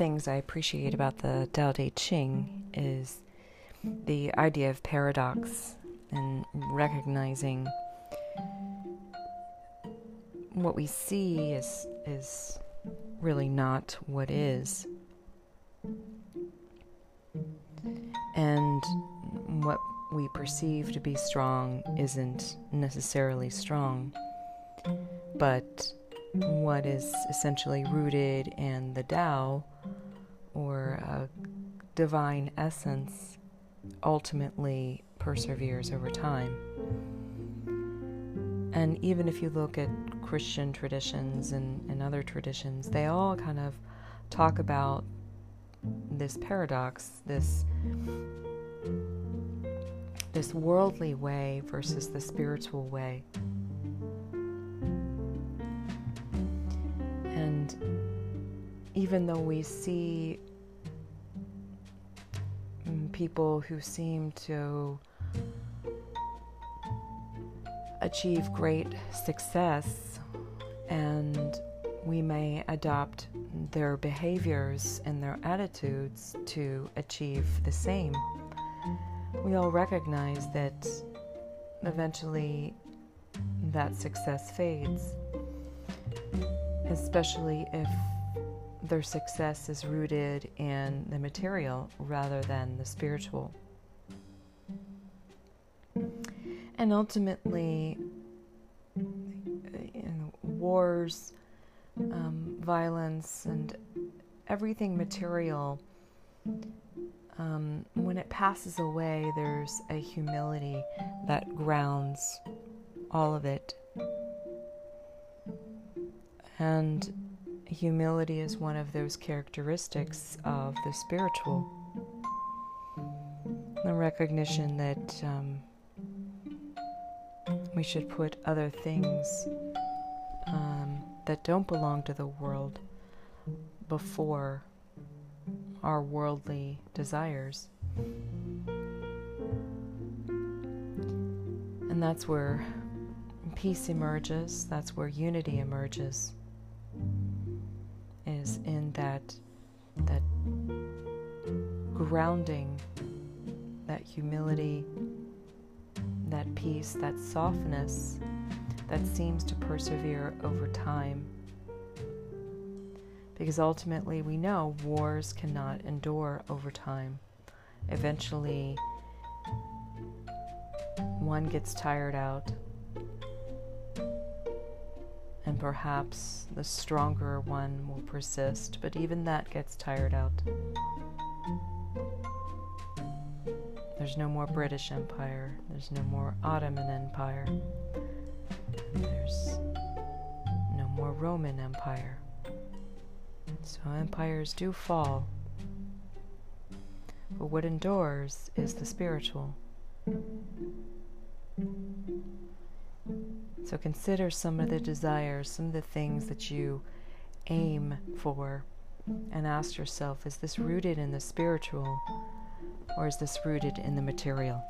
things I appreciate about the Tao Te Ching is the idea of paradox and recognizing what we see is is really not what is. And what we perceive to be strong isn't necessarily strong, but what is essentially rooted in the Tao or a divine essence ultimately perseveres over time. And even if you look at Christian traditions and, and other traditions, they all kind of talk about this paradox, this this worldly way versus the spiritual way. Even though we see mm, people who seem to achieve great success and we may adopt their behaviors and their attitudes to achieve the same. We all recognize that eventually that success fades, especially if their success is rooted in the material rather than the spiritual. And ultimately, you know, wars, um, violence, and everything material, um, when it passes away, there's a humility that grounds all of it. And humility is one of those characteristics of the spiritual. The recognition that um, we should put other things um, that don't belong to the world before our worldly desires. And that's where peace emerges, that's where unity emerges is in that that grounding, that humility, that peace, that softness that seems to persevere over time. Because ultimately, we know wars cannot endure over time. Eventually, one gets tired out, and perhaps the stronger one will persist, but even that gets tired out. There's no more British Empire, there's no more Ottoman Empire, there's no more Roman Empire. So empires do fall. But what endures is the spiritual. So consider some of the mm-hmm. desires, some of the things that you aim for, and ask yourself is this rooted in the spiritual or is this rooted in the material?